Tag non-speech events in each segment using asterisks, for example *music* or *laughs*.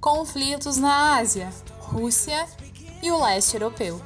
conflitos na Ásia, Rússia e o leste europeu.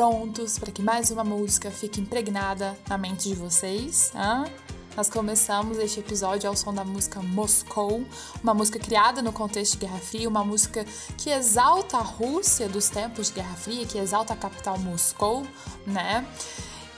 Prontos para que mais uma música fique impregnada na mente de vocês? Hein? Nós começamos este episódio ao som da música Moscou, uma música criada no contexto de Guerra Fria, uma música que exalta a Rússia dos tempos de Guerra Fria, que exalta a capital Moscou, né?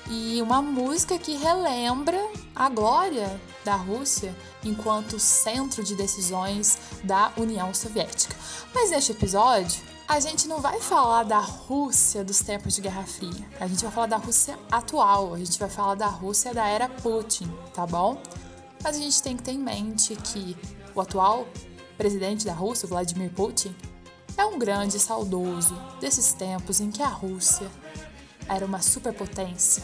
E uma música que relembra a glória da Rússia enquanto centro de decisões da União Soviética. Mas neste episódio, a gente não vai falar da Rússia dos tempos de Guerra Fria. A gente vai falar da Rússia atual. A gente vai falar da Rússia da era Putin, tá bom? Mas a gente tem que ter em mente que o atual presidente da Rússia, Vladimir Putin, é um grande saudoso desses tempos em que a Rússia era uma superpotência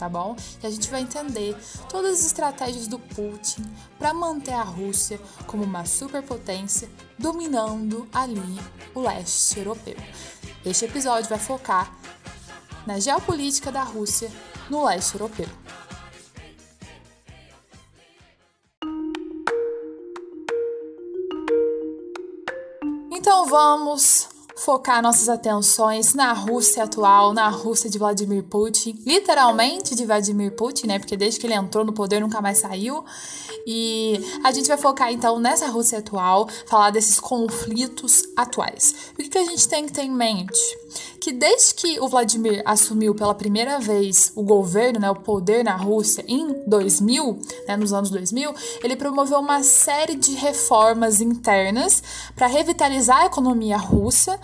tá bom? E a gente vai entender todas as estratégias do Putin para manter a Rússia como uma superpotência dominando ali o leste europeu. Este episódio vai focar na geopolítica da Rússia no leste europeu. Então vamos focar nossas atenções na Rússia atual, na Rússia de Vladimir Putin, literalmente de Vladimir Putin, né? Porque desde que ele entrou no poder nunca mais saiu. E a gente vai focar então nessa Rússia atual, falar desses conflitos atuais. O que, a gente tem que ter em mente? Que desde que o Vladimir assumiu pela primeira vez o governo, né, o poder na Rússia em 2000, né, nos anos 2000, ele promoveu uma série de reformas internas para revitalizar a economia russa,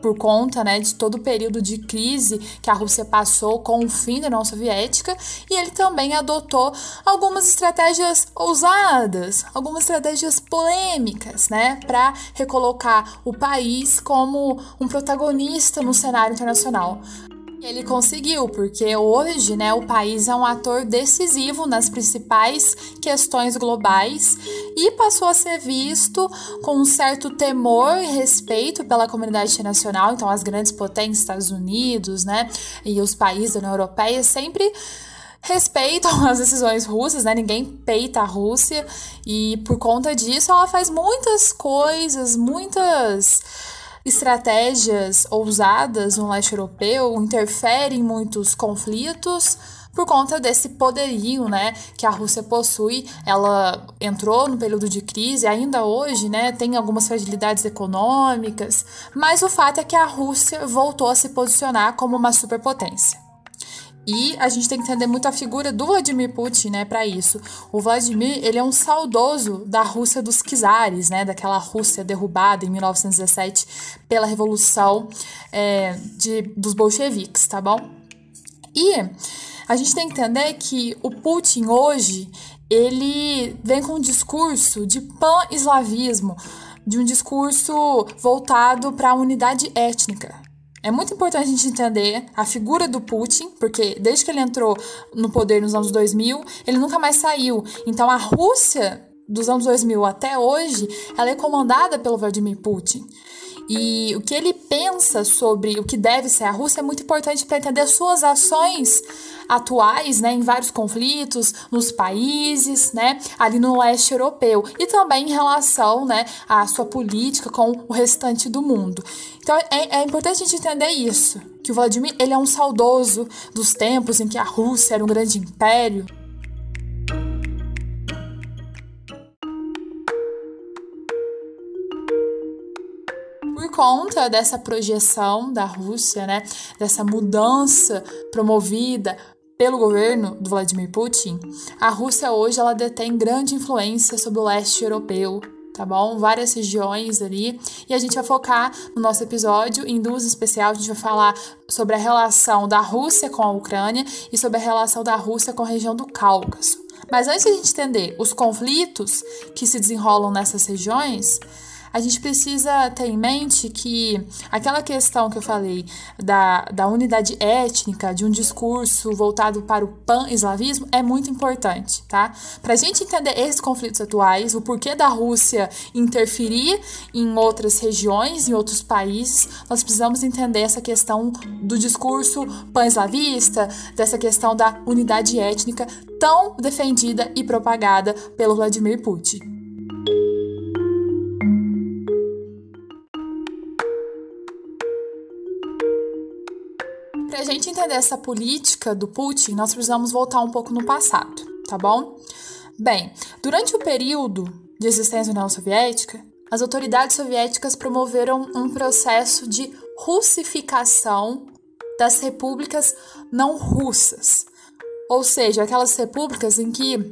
por conta né, de todo o período de crise que a Rússia passou com o fim da União Soviética, e ele também adotou algumas estratégias ousadas, algumas estratégias polêmicas, né, para recolocar o país como um protagonista no cenário internacional. Ele conseguiu, porque hoje né, o país é um ator decisivo nas principais questões globais e passou a ser visto com um certo temor e respeito pela comunidade internacional. Então, as grandes potências, Estados Unidos né, e os países da União Europeia sempre respeitam *laughs* as decisões russas, né? Ninguém peita a Rússia e por conta disso ela faz muitas coisas, muitas estratégias ousadas no leste europeu, interfere em muitos conflitos por conta desse poderio, né, que a Rússia possui. Ela entrou no período de crise, ainda hoje, né, tem algumas fragilidades econômicas, mas o fato é que a Rússia voltou a se posicionar como uma superpotência. E a gente tem que entender muito a figura do Vladimir Putin, né, para isso. O Vladimir, ele é um saudoso da Rússia dos czares, né, daquela Rússia derrubada em 1917 pela revolução é, de, dos bolcheviques, tá bom? E a gente tem que entender que o Putin hoje, ele vem com um discurso de pan-eslavismo, de um discurso voltado para a unidade étnica. É muito importante a gente entender a figura do Putin, porque desde que ele entrou no poder nos anos 2000, ele nunca mais saiu. Então a Rússia dos anos 2000 até hoje, ela é comandada pelo Vladimir Putin. E o que ele pensa sobre o que deve ser a Rússia é muito importante para entender suas ações atuais, né, em vários conflitos, nos países, né, ali no leste europeu e também em relação, né, à sua política com o restante do mundo. Então é, é importante a gente entender isso, que o Vladimir ele é um saudoso dos tempos em que a Rússia era um grande império, conta dessa projeção da Rússia, né, dessa mudança promovida pelo governo do Vladimir Putin, a Rússia hoje ela detém grande influência sobre o leste europeu, tá bom? Várias regiões ali. E a gente vai focar no nosso episódio em duas especiais. A gente vai falar sobre a relação da Rússia com a Ucrânia e sobre a relação da Rússia com a região do Cáucaso. Mas antes de a gente entender os conflitos que se desenrolam nessas regiões, a gente precisa ter em mente que aquela questão que eu falei da, da unidade étnica, de um discurso voltado para o pan-eslavismo, é muito importante, tá? Para a gente entender esses conflitos atuais, o porquê da Rússia interferir em outras regiões, em outros países, nós precisamos entender essa questão do discurso pan-eslavista, dessa questão da unidade étnica tão defendida e propagada pelo Vladimir Putin. Para a gente entender essa política do Putin, nós precisamos voltar um pouco no passado, tá bom? Bem, durante o período de existência da União Soviética, as autoridades soviéticas promoveram um processo de russificação das repúblicas não russas, ou seja, aquelas repúblicas em que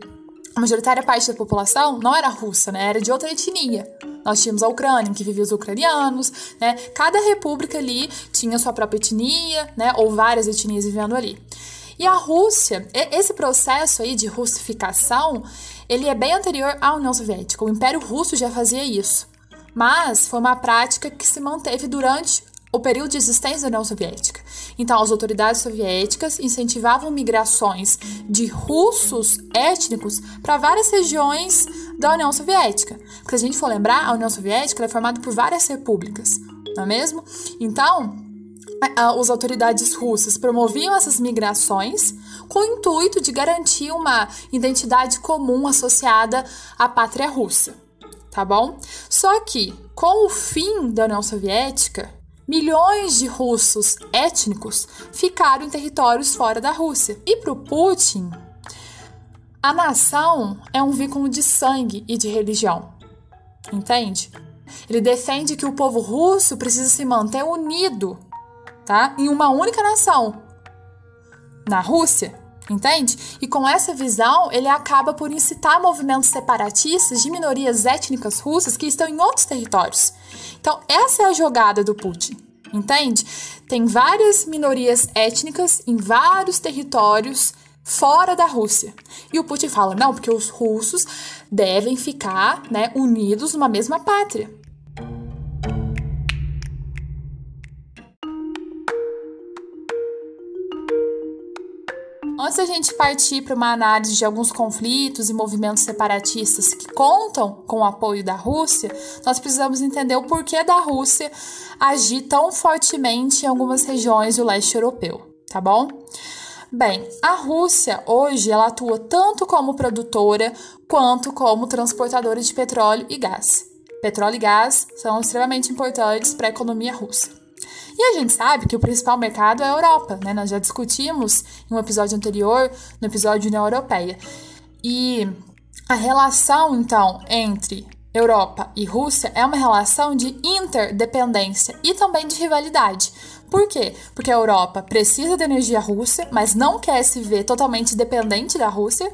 a majoritária parte da população não era russa, né? Era de outra etnia. Nós tínhamos a Ucrânia, que viviam os ucranianos, né? Cada república ali tinha sua própria etnia, né? Ou várias etnias vivendo ali. E a Rússia, esse processo aí de russificação, ele é bem anterior à União Soviética. O Império Russo já fazia isso. Mas foi uma prática que se manteve durante o período de existência da União Soviética. Então, as autoridades soviéticas incentivavam migrações de russos étnicos para várias regiões da União Soviética. Porque, se a gente for lembrar, a União Soviética é formada por várias repúblicas, não é mesmo? Então, as autoridades russas promoviam essas migrações com o intuito de garantir uma identidade comum associada à pátria russa, tá bom? Só que, com o fim da União Soviética, milhões de russos étnicos ficaram em territórios fora da Rússia. E para o Putin, a nação é um vínculo de sangue e de religião. Entende? Ele defende que o povo russo precisa se manter unido, tá? Em uma única nação, na Rússia, entende? E com essa visão, ele acaba por incitar movimentos separatistas de minorias étnicas russas que estão em outros territórios. Então, essa é a jogada do Putin, entende? Tem várias minorias étnicas em vários territórios fora da Rússia. E o Putin fala: "Não, porque os russos devem ficar, né, unidos numa mesma pátria". Antes da gente partir para uma análise de alguns conflitos e movimentos separatistas que contam com o apoio da Rússia, nós precisamos entender o porquê da Rússia agir tão fortemente em algumas regiões do leste europeu, tá bom? Bem, a Rússia hoje ela atua tanto como produtora quanto como transportadora de petróleo e gás. Petróleo e gás são extremamente importantes para a economia russa. E a gente sabe que o principal mercado é a Europa, né? Nós já discutimos em um episódio anterior, no episódio União Europeia. E a relação, então, entre Europa e Rússia é uma relação de interdependência e também de rivalidade. Por quê? Porque a Europa precisa da energia russa, mas não quer se ver totalmente dependente da Rússia,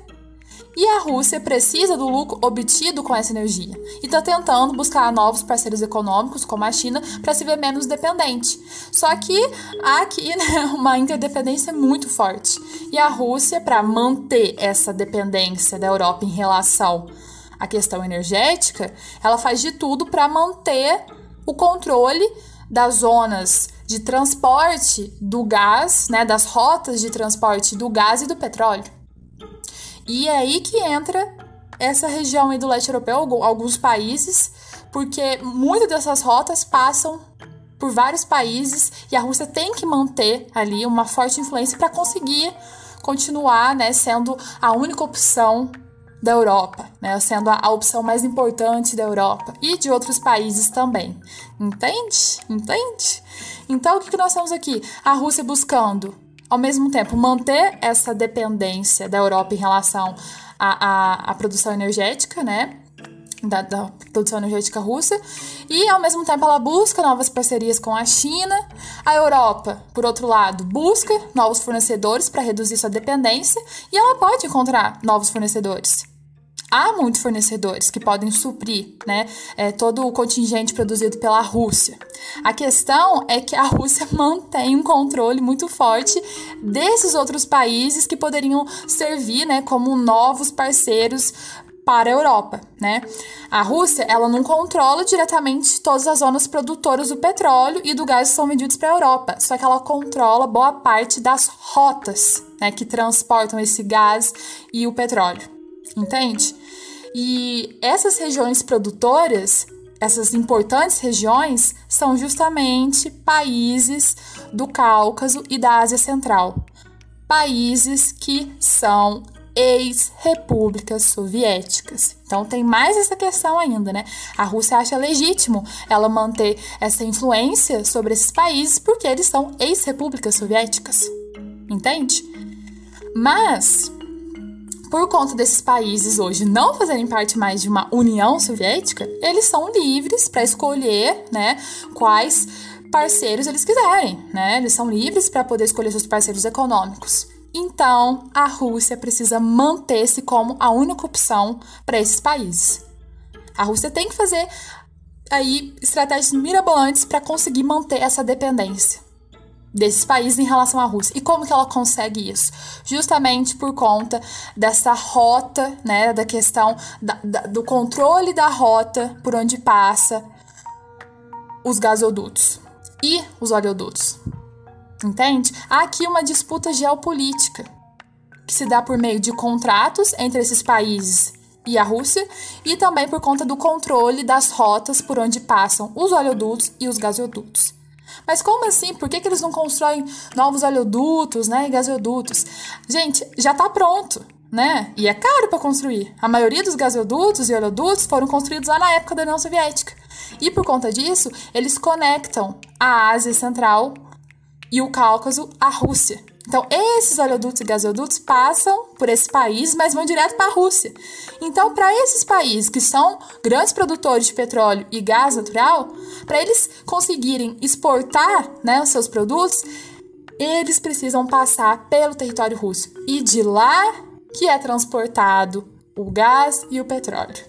e a Rússia precisa do lucro obtido com essa energia e está tentando buscar novos parceiros econômicos, como a China, para se ver menos dependente. Só que há aqui *laughs* né, uma interdependência muito forte. E a Rússia, para manter essa dependência da Europa em relação à questão energética, ela faz de tudo para manter o controle das zonas de transporte do gás, né, das rotas de transporte do gás e do petróleo. E é aí que entra essa região aí do leste europeu, alguns países, porque muitas dessas rotas passam por vários países e a Rússia tem que manter ali uma forte influência para conseguir continuar né, sendo a única opção da Europa, né, sendo a, a, opção mais importante da Europa e de outros países também. Entende? Entende? Então, o que, que nós temos aqui? A Rússia buscando ao mesmo tempo, manter essa dependência da Europa em relação à, à, à produção energética, né? Da, da, produção energética russa, e ao mesmo tempo ela busca novas parcerias com a China. A Europa, por outro lado, busca novos fornecedores para reduzir sua dependência e ela pode encontrar novos fornecedores. Há muitos fornecedores que podem suprir né, é, todo o contingente produzido pela Rússia. A questão é que a Rússia *laughs* mantém um controle muito forte desses outros países que poderiam servir né, como novos parceiros para a Europa, né? A Rússia, ela não controla diretamente todas as zonas produtoras do petróleo e do gás que são vendidos para a Europa, só que ela controla boa parte das rotas, né, que transportam esse gás e o petróleo. Entende? E essas regiões produtoras, essas importantes regiões, são justamente países do Cáucaso e da Ásia Central. Países que são ex-repúblicas soviéticas. Então tem mais essa questão ainda, né? A Rússia acha legítimo ela manter essa influência sobre esses países porque eles são ex-repúblicas soviéticas. Entende? Mas por conta desses países hoje não fazerem parte mais de uma União Soviética, eles são livres para escolher, né, quais parceiros eles quiserem, né? Eles são livres para poder escolher seus parceiros econômicos. Então, a Rússia precisa manter-se como a única opção para esses países. A Rússia tem que fazer aí estratégias mirabolantes para conseguir manter essa dependência desses países em relação à Rússia. E como que ela consegue isso? Justamente por conta dessa rota, né, da questão da, da, do controle da rota por onde passa os gasodutos e os oleodutos. Entende? Há aqui uma disputa geopolítica que se dá por meio de contratos entre esses países e a Rússia e também por conta do controle das rotas por onde passam os oleodutos e os gasodutos. Mas como assim? Por que, que eles não constroem novos oleodutos né, e gasodutos? Gente, já está pronto, né? E é caro para construir. A maioria dos gasodutos e oleodutos foram construídos lá na época da União Soviética. E por conta disso, eles conectam a Ásia Central e o Cáucaso à Rússia. Então, esses oleodutos e gasodutos passam por esse país, mas vão direto para a Rússia. Então, para esses países que são grandes produtores de petróleo e gás natural, para eles conseguirem exportar né, os seus produtos, eles precisam passar pelo território russo. E de lá que é transportado o gás e o petróleo.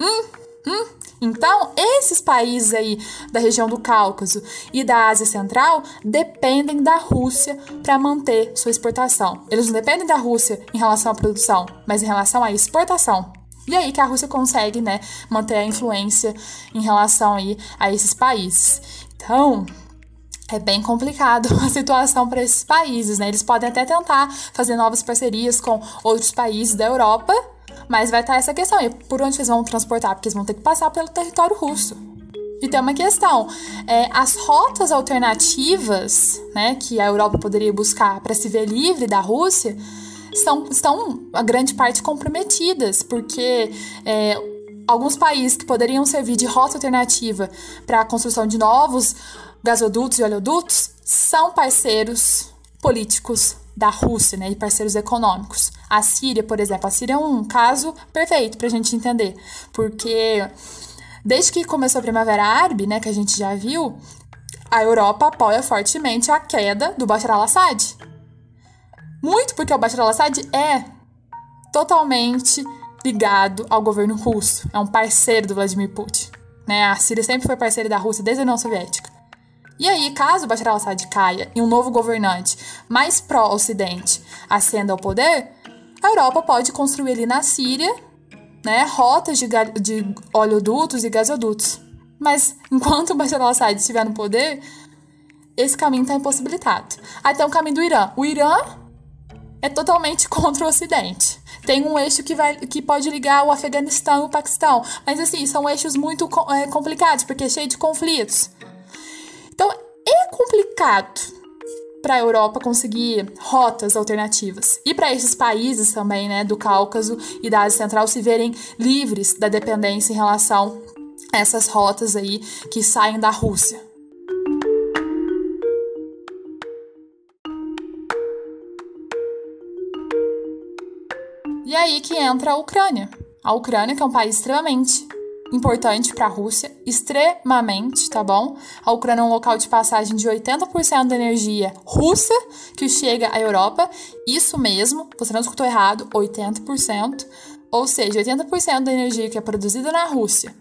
Hum, hum, então, esses países aí da região do Cáucaso e da Ásia Central dependem da Rússia para manter sua exportação. Eles não dependem da Rússia em relação à produção, mas em relação à exportação. E aí que a Rússia consegue, né, manter a influência em relação aí a esses países. Então, é bem complicado *laughs* a situação para esses países, né? Eles podem até tentar fazer novas parcerias com outros países da Europa, mas vai estar essa questão. E por onde eles vão transportar? Porque eles vão ter que passar pelo território russo. E tem uma questão: é, as rotas alternativas né, que a Europa poderia buscar para se ver livre da Rússia são, estão, a grande parte, comprometidas, porque é, alguns países que poderiam servir de rota alternativa para a construção de novos gasodutos e oleodutos são parceiros políticos da Rússia, né, e parceiros econômicos. A Síria, por exemplo, a Síria é um caso perfeito para a gente entender, porque desde que começou a Primavera Árabe, né, que a gente já viu, a Europa apoia fortemente a queda do Bashar al-Assad. Muito porque o Bashar al-Assad é totalmente ligado ao governo russo, é um parceiro do Vladimir Putin. Né? A Síria sempre foi parceira da Rússia desde a União Soviética. E aí, caso Bashar al-Assad caia e um novo governante mais pró-Ocidente ascenda ao poder, a Europa pode construir ali na Síria né, rotas de, de oleodutos e gasodutos. Mas *laughs* enquanto o Bashar al-Assad estiver no poder, esse caminho está impossibilitado. Aí tem o caminho do Irã. O Irã é totalmente *laughs* contra o Ocidente. Tem um eixo que, vai, que pode ligar o Afeganistão e o Paquistão. Mas, assim, são eixos muito é, complicados, porque é cheio de conflitos. Então é complicado para a Europa conseguir rotas alternativas e para esses países também, né, do Cáucaso e da Ásia Central se verem livres da dependência em relação a essas rotas aí que saem da Rússia. E aí que entra a Ucrânia. A Ucrânia, que é um país extremamente importante para a Rússia, extremamente, tá bom? A Ucrânia é um local de passagem de 80% da energia russa que chega à Europa. Isso mesmo, você não escutou errado, 80%. Ou seja, 80% da energia que é produzida na Rússia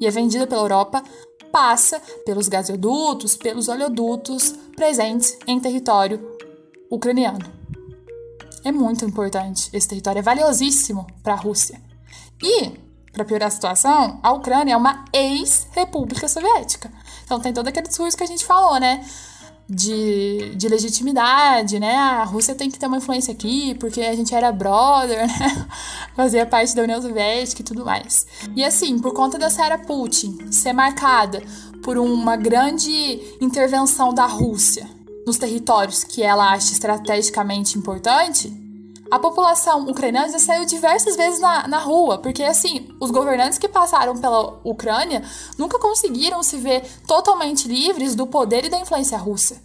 e é vendida pela Europa passa pelos gasodutos, pelos oleodutos presentes em território ucraniano. É muito importante. Esse território é valiosíssimo para a Rússia. E, para piorar a situação, a Ucrânia é uma ex-república soviética. Então tem todo aquele discurso que a gente falou, né? de, de legitimidade, né? A Rússia tem que ter uma influência aqui, porque a gente era brother, *laughs* né? Fazia parte da União Soviética e tudo mais. E assim, por conta dessa era Putin ser marcada por uma grande intervenção da Rússia nos territórios que ela acha estrategicamente importante, a população ucraniana saiu diversas vezes na, na rua, porque assim, os governantes que passaram pela Ucrânia nunca conseguiram se ver totalmente livres do poder e da influência russa.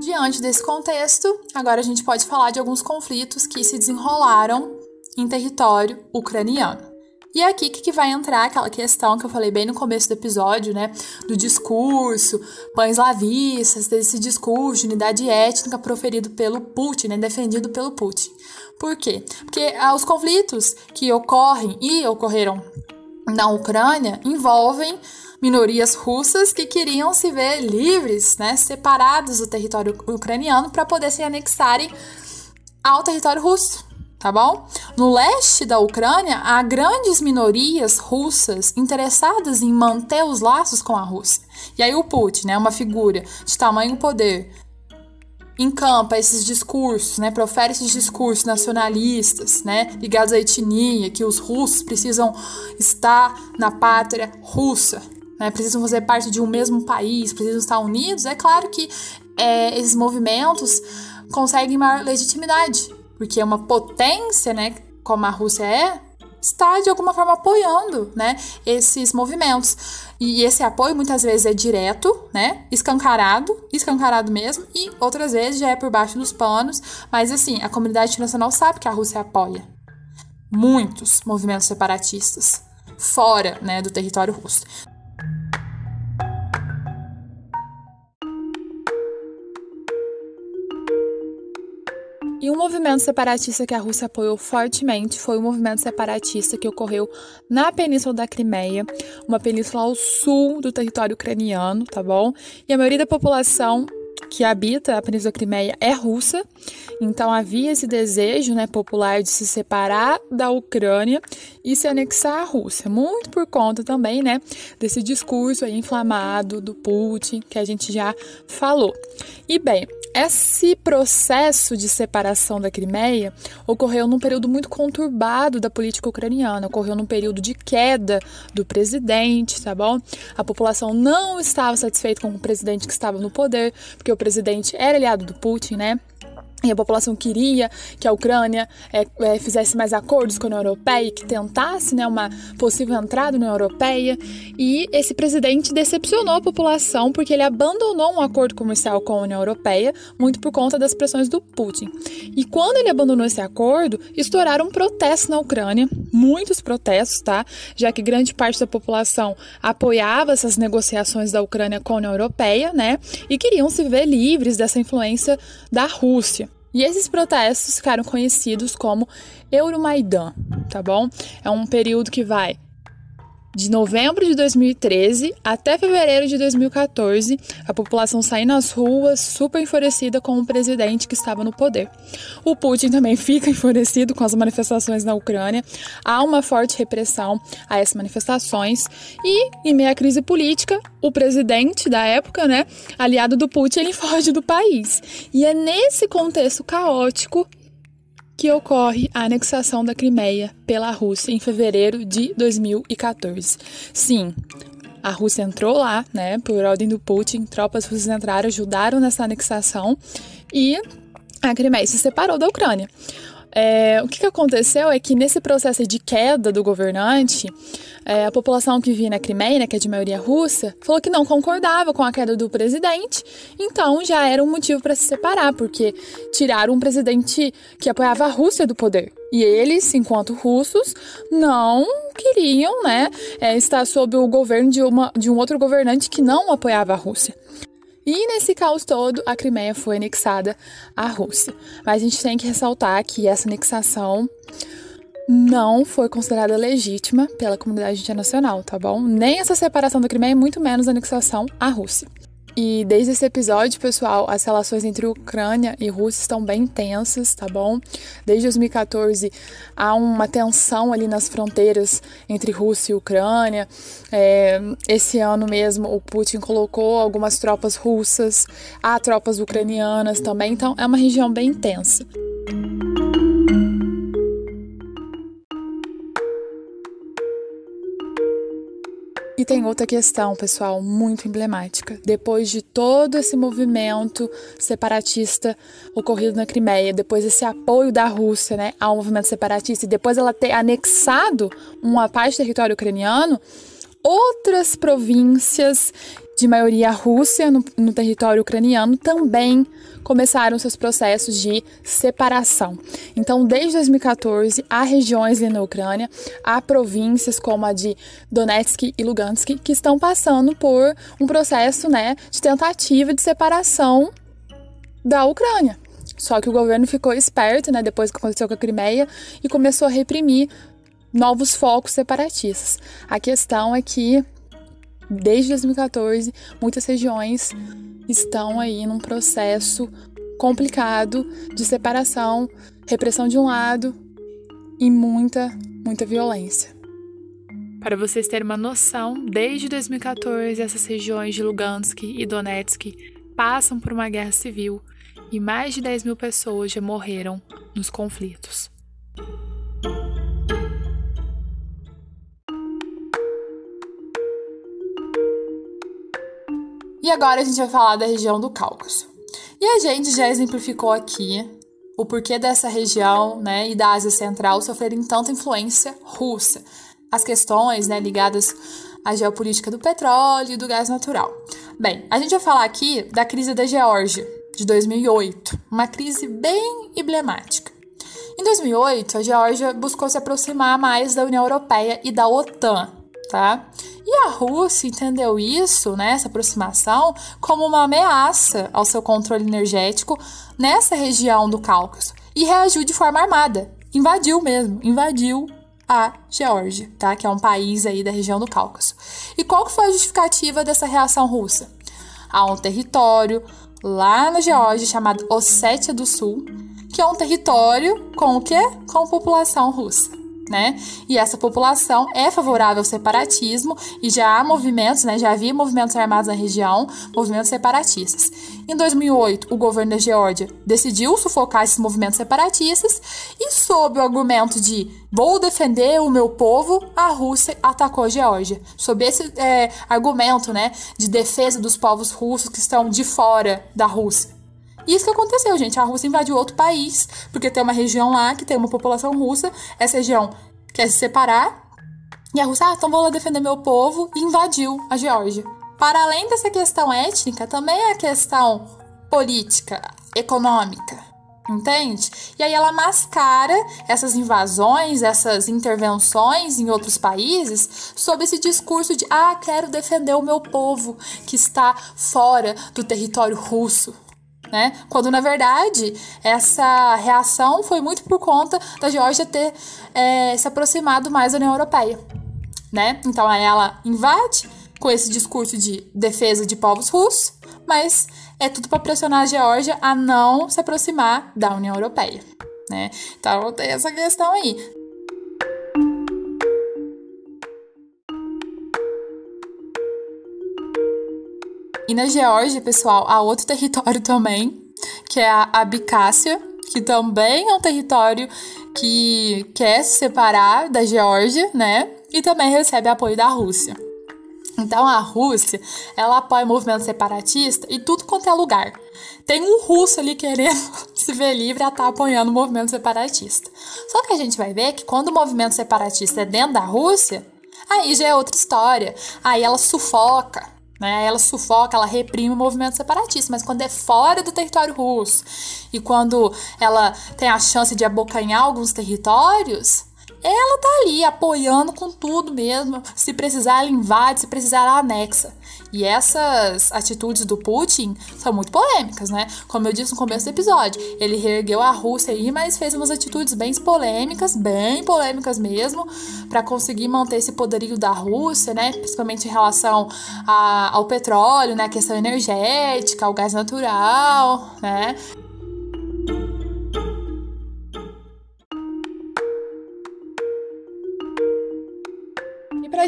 Diante desse contexto, agora a gente pode falar de alguns conflitos que se desenrolaram em território ucraniano. E é aqui que vai entrar aquela questão que eu falei bem no começo do episódio, né? Do discurso, pães lavistas, desse discurso de unidade étnica proferido pelo Putin, né? Defendido pelo Putin. Por quê? Porque ah, os conflitos que ocorrem e ocorreram na Ucrânia envolvem minorias russas que queriam se ver livres, né, separados do território ucraniano para poder se anexarem ao território russo tá bom? No leste da Ucrânia, há grandes minorias russas interessadas em manter os laços com a Rússia. E aí o Putin, né, uma figura de tamanho poder, encampa esses discursos, né, profere esses discursos nacionalistas, né, ligados à etnia, que os russos precisam estar na pátria russa, né, precisam fazer parte de um mesmo país, precisam estar unidos. É claro que é, esses movimentos conseguem maior legitimidade, porque é uma potência, né, como a Rússia é, está de alguma forma apoiando, né, esses movimentos. E esse apoio muitas vezes é direto, né, escancarado, escancarado mesmo, e outras vezes já é por baixo dos panos, mas assim, a comunidade internacional sabe que a Rússia apoia muitos movimentos separatistas fora, né, do território russo. E um movimento separatista que a Rússia apoiou fortemente foi o movimento separatista que ocorreu na Península da Crimeia, uma península ao sul do território ucraniano, tá bom? E a maioria da população que habita a Península da Crimeia é russa, então havia esse desejo né, popular de se separar da Ucrânia e se anexar à Rússia, muito por conta também né, desse discurso inflamado do Putin que a gente já falou. E bem, esse processo de separação da Crimeia ocorreu num período muito conturbado da política ucraniana, ocorreu num período de queda do presidente, tá bom? A população não estava satisfeita com o presidente que estava no poder, porque o presidente era aliado do Putin, né? E a população queria que a Ucrânia é, é, fizesse mais acordos com a União Europeia, que tentasse né, uma possível entrada na União Europeia. E esse presidente decepcionou a população porque ele abandonou um acordo comercial com a União Europeia, muito por conta das pressões do Putin. E quando ele abandonou esse acordo, estouraram protestos na Ucrânia, muitos protestos, tá? Já que grande parte da população apoiava essas negociações da Ucrânia com a União Europeia, né? E queriam se ver livres dessa influência da Rússia. E esses protestos ficaram conhecidos como Euromaidan, tá bom? É um período que vai de novembro de 2013 até fevereiro de 2014, a população saiu nas ruas super enfurecida com o presidente que estava no poder. O Putin também *laughs* fica enfurecido com as manifestações na Ucrânia. Há uma forte repressão a essas manifestações e, em meio à crise política, o presidente da época, né, aliado do Putin, ele *laughs* foge do país. E é nesse contexto caótico que ocorre a anexação da Crimeia pela Rússia em fevereiro de 2014. Sim, a Rússia entrou lá, né, por ordem do Putin, tropas russas entraram, ajudaram nessa anexação e a Crimeia se separou da Ucrânia. É, o que, que, aconteceu é que nesse processo de queda do governante, é, a população que vivia na Crimeia, né, que é de maioria russa, falou que não concordava com a queda do presidente, então já era um motivo para se separar, porque tiraram um presidente que apoiava a Rússia do poder. E eles, enquanto russos, não queriam né, é, estar sob o governo de, uma, de um outro governante que não apoiava a Rússia. E nesse caos todo, a Crimeia foi anexada à Rússia. Mas a gente tem que ressaltar que essa anexação não foi considerada legítima pela comunidade internacional, tá bom? Nem essa separação da Crimeia, muito menos a anexação à Rússia. E desde esse episódio, pessoal, as relações entre Ucrânia e Rússia estão bem tensas, tá bom? Desde 2014 há uma tensão ali nas fronteiras entre Rússia e Ucrânia. É, esse ano mesmo, o Putin colocou algumas tropas russas, há tropas ucranianas também, então é uma região bem tensa. E tem outra questão, pessoal, muito emblemática. Depois de todo esse movimento separatista ocorrido na Crimeia, depois desse apoio da Rússia né, ao movimento separatista, e depois ela ter anexado uma parte do território ucraniano, outras províncias de maioria russa no, no território ucraniano também começaram seus processos de separação. Então, desde 2014, há regiões na Ucrânia, há províncias como a de Donetsk e Lugansk que estão passando por um processo né, de tentativa de separação da Ucrânia. Só que o governo ficou esperto, né, depois que aconteceu com a Crimeia, e começou a reprimir novos focos separatistas. A questão é que desde 2014, muitas regiões estão aí num processo complicado de separação, repressão de um lado e muita, muita violência. Para vocês terem uma noção, desde 2014 essas regiões de Lugansk e Donetsk passam por uma guerra civil e mais de 10 mil pessoas já morreram nos conflitos. E agora a gente vai falar da região do Cáucaso. E a gente já exemplificou aqui o porquê dessa região né, e da Ásia Central sofrerem tanta influência russa. As questões né, ligadas à geopolítica do petróleo e do gás natural. Bem, a gente vai falar aqui da crise da Geórgia, de 2008, uma crise bem emblemática. Em 2008, a Geórgia buscou se aproximar mais da União Europeia e da OTAN, tá? E a Rússia entendeu isso, né, essa aproximação, como uma ameaça ao seu controle energético nessa região do Cáucaso e reagiu de forma armada. Invadiu mesmo, invadiu a Geórgia, tá? Que é um país aí da região do Cáucaso. E qual que foi a justificativa dessa reação russa? Há um território lá na Geórgia chamado Ossétia do Sul, que é um território com o quê? Com população russa né? E essa população é favorável ao separatismo e já há movimentos, né? Já havia movimentos armados na região, movimentos separatistas. Em 2008, o governo da Geórgia decidiu sufocar esses movimentos separatistas e, sob o argumento de vou defender o meu povo, a Rússia atacou a Geórgia. Sob esse é, argumento, né, de defesa dos povos russos que estão de fora da Rússia. Isso que aconteceu, gente. A Rússia invadiu outro país, porque tem uma região lá que tem uma população russa. Essa região quer se separar. E a Rússia, ah, então vou lá defender meu povo, e invadiu a Geórgia. Para além dessa questão étnica, também é a questão política, econômica. Entende? E aí ela mascara essas invasões, essas intervenções em outros países sob esse discurso de ah, quero defender o meu povo que está fora do território russo né? Quando na verdade essa reação foi muito por conta da Geórgia ter é, se aproximado mais da União Europeia, né? Então ela invade com esse discurso de defesa de povos russos, mas é tudo para pressionar a Geórgia a não se aproximar da União Europeia, né? Então tem essa questão aí. E na Geórgia, pessoal, há outro *laughs* território também, que é a Abcácia, que também é um território que quer se separar da Geórgia, né? E também recebe apoio da Rússia. Então a Rússia, ela apoia o movimento separatista e tudo quanto é lugar. Tem um russo ali querendo *laughs* se ver livre a estar tá apoiando o movimento separatista. Só que a gente vai ver que quando o movimento separatista é dentro da Rússia, aí já é outra história. Aí ela sufoca, né? Ela sufoca, ela reprime o movimento separatista, mas quando é fora do território russo e quando ela tem a chance de abocanhar alguns territórios, ela tá ali apoiando com tudo mesmo. Se precisar, ela invade, se precisar, ela anexa. E essas atitudes do Putin são muito polêmicas, né? Como eu disse no começo do episódio, ele reergueu a Rússia aí, mas fez umas atitudes bem polêmicas, bem polêmicas mesmo, para conseguir manter esse poderio da Rússia, né? Principalmente em relação a, ao petróleo, né? A questão energética, ao gás natural, né?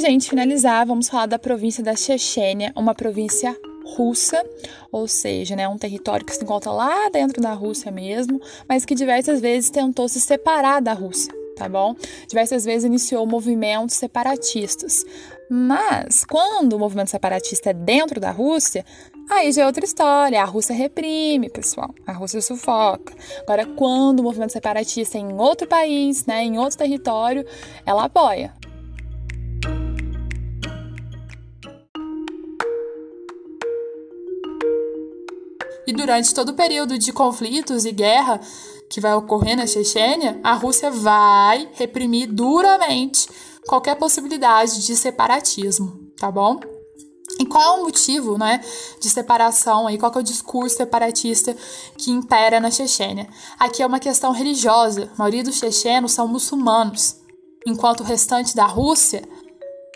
Pra gente finalizar, vamos falar da província da Chechênia, uma província russa, ou seja, né, um território que se encontra lá dentro da Rússia mesmo, mas que diversas vezes tentou se separar da Rússia, tá bom? Diversas vezes iniciou movimentos separatistas. Mas quando o movimento separatista é dentro da Rússia, aí já é outra história. A Rússia reprime, pessoal. A Rússia sufoca. Agora, quando o movimento separatista é em outro país, né, em outro território, ela apoia. E durante todo o período de conflitos e guerra que vai ocorrer na Chechênia, a Rússia vai reprimir duramente qualquer possibilidade de separatismo, tá bom? E qual é o motivo, né, de separação aí? Qual é o discurso separatista que impera na Chechênia? Aqui é uma questão religiosa. A maioria dos chechenos são muçulmanos, enquanto o restante da Rússia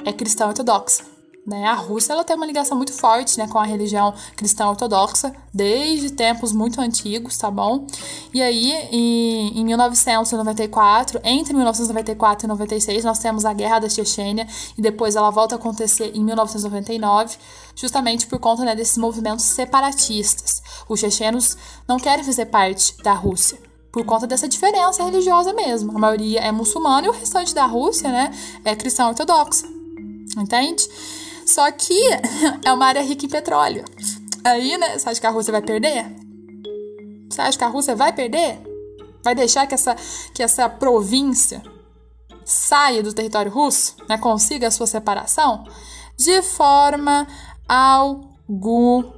é cristão ortodoxa. Né? A Rússia ela tem uma ligação muito forte né, com a religião cristã ortodoxa desde tempos muito antigos, tá bom? E aí, em, em 1994, entre 1994 e 96, nós temos a Guerra da Chechênia e depois ela volta a acontecer em 1999, justamente por conta né, desses movimentos separatistas. Os chechenos não querem fazer parte da Rússia por conta dessa diferença religiosa mesmo. A maioria é muçulmana e o restante da Rússia, né, é cristã ortodoxa. Entende? Só que *laughs* é uma área rica em petróleo. Aí, né, você acha que a Rússia vai perder? Você acha que a Rússia vai perder? Vai deixar que essa, que essa província saia do território russo, né, consiga a sua separação? De forma alguma.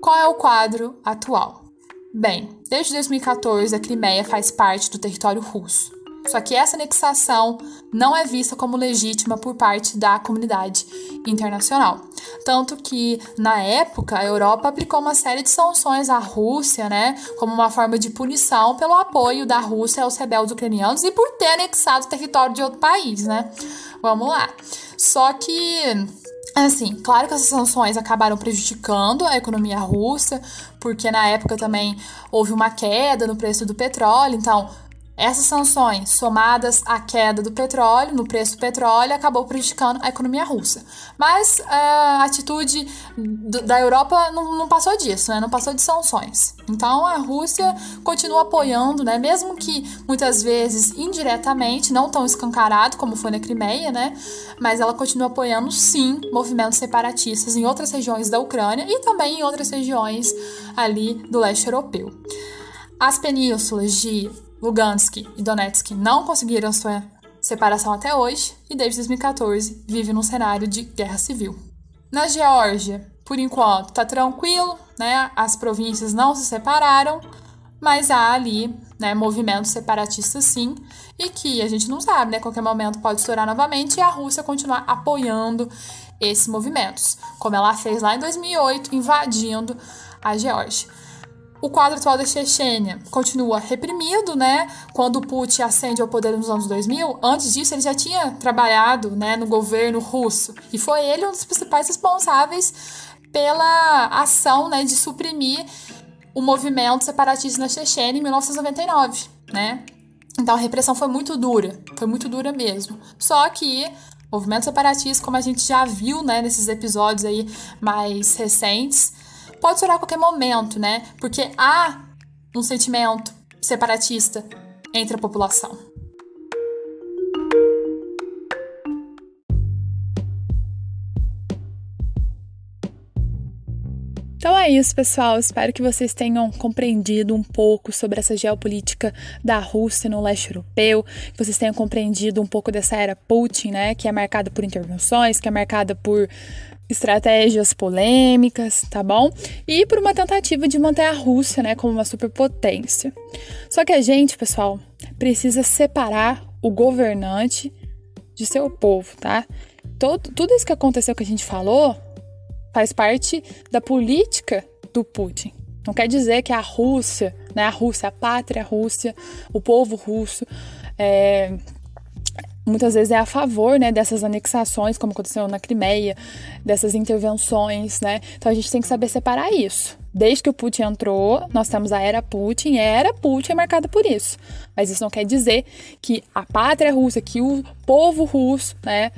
Qual é o quadro atual? Bem, desde 2014 a Crimeia faz parte do território russo. Só que essa anexação não é vista como legítima por parte da comunidade internacional. Tanto que, na época, a Europa aplicou uma série de sanções à Rússia, né, como uma forma de punição pelo apoio da Rússia aos rebeldes ucranianos e por ter anexado o território de outro país, né? Vamos lá. Só que Assim, claro que essas sanções acabaram prejudicando a economia russa, porque na época também houve uma queda no preço do petróleo, então essas sanções, somadas à queda do petróleo, no preço do petróleo, acabou prejudicando a economia russa. Mas a atitude da Europa não, não, passou disso, né? não passou de sanções. Então a Rússia continua apoiando, né? mesmo que muitas vezes indiretamente, não tão escancarado como foi na Crimeia, né? mas ela continua apoiando sim movimentos separatistas em outras regiões da Ucrânia e também em outras regiões ali do leste europeu. As penínsulas de Lugansk e Donetsk não conseguiram sua separação até hoje e desde 2014 vive num cenário de guerra civil. Na Geórgia, por enquanto, tá tranquilo, né? As províncias não se separaram, mas há ali, né, movimentos separatistas sim, e que a gente não sabe, né? Qualquer momento pode estourar novamente e a Rússia continuar apoiando esses movimentos, como ela fez lá em 2008, invadindo a Geórgia. O quadro atual da Chechênia continua reprimido, né? Quando o Putin ascende ao poder nos anos 2000, antes disso ele já tinha trabalhado, né, no governo russo e foi ele um dos principais responsáveis pela ação, né, de suprimir o movimento separatista na Chechênia em 1999, né? Então a repressão foi muito dura, foi muito dura mesmo. Só que movimento separatista, como a gente já viu, né, nesses episódios aí mais recentes, pode estourar a qualquer momento, né? Porque há um sentimento separatista entre a população. Então é isso, pessoal. Espero que vocês tenham compreendido um pouco sobre essa geopolítica da Rússia no leste europeu, que vocês tenham compreendido um pouco dessa era Putin, né, que é marcada por intervenções, que é marcada por estratégias polêmicas, tá bom? E por uma tentativa de manter a Rússia, né, como uma superpotência. Só que a gente, pessoal, precisa separar o governante de seu povo, tá? Todo, tudo isso que aconteceu que a gente falou faz parte da política do Putin. Não quer dizer que a Rússia, né, a Rússia, a pátria Rússia, o povo russo, é, muitas vezes é a favor né, dessas anexações, como aconteceu na Crimeia, dessas intervenções, né? Então a gente tem que saber separar isso. Desde que o Putin entrou, nós temos a era Putin, e a era Putin é marcada por isso. Mas isso não quer dizer que a pátria russa, que o povo russo, né,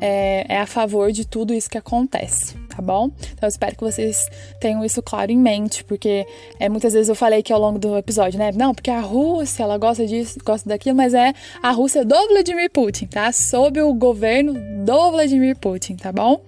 é, é, a favor de tudo isso que acontece, tá bom? Então eu espero que vocês tenham isso claro em mente, porque é, muitas vezes eu falei aqui ao longo do episódio, né? Não, porque a Rússia, ela gosta disso, gosta daquilo, mas é a Rússia do Vladimir Putin, tá? Sob o governo do Vladimir Putin, tá bom?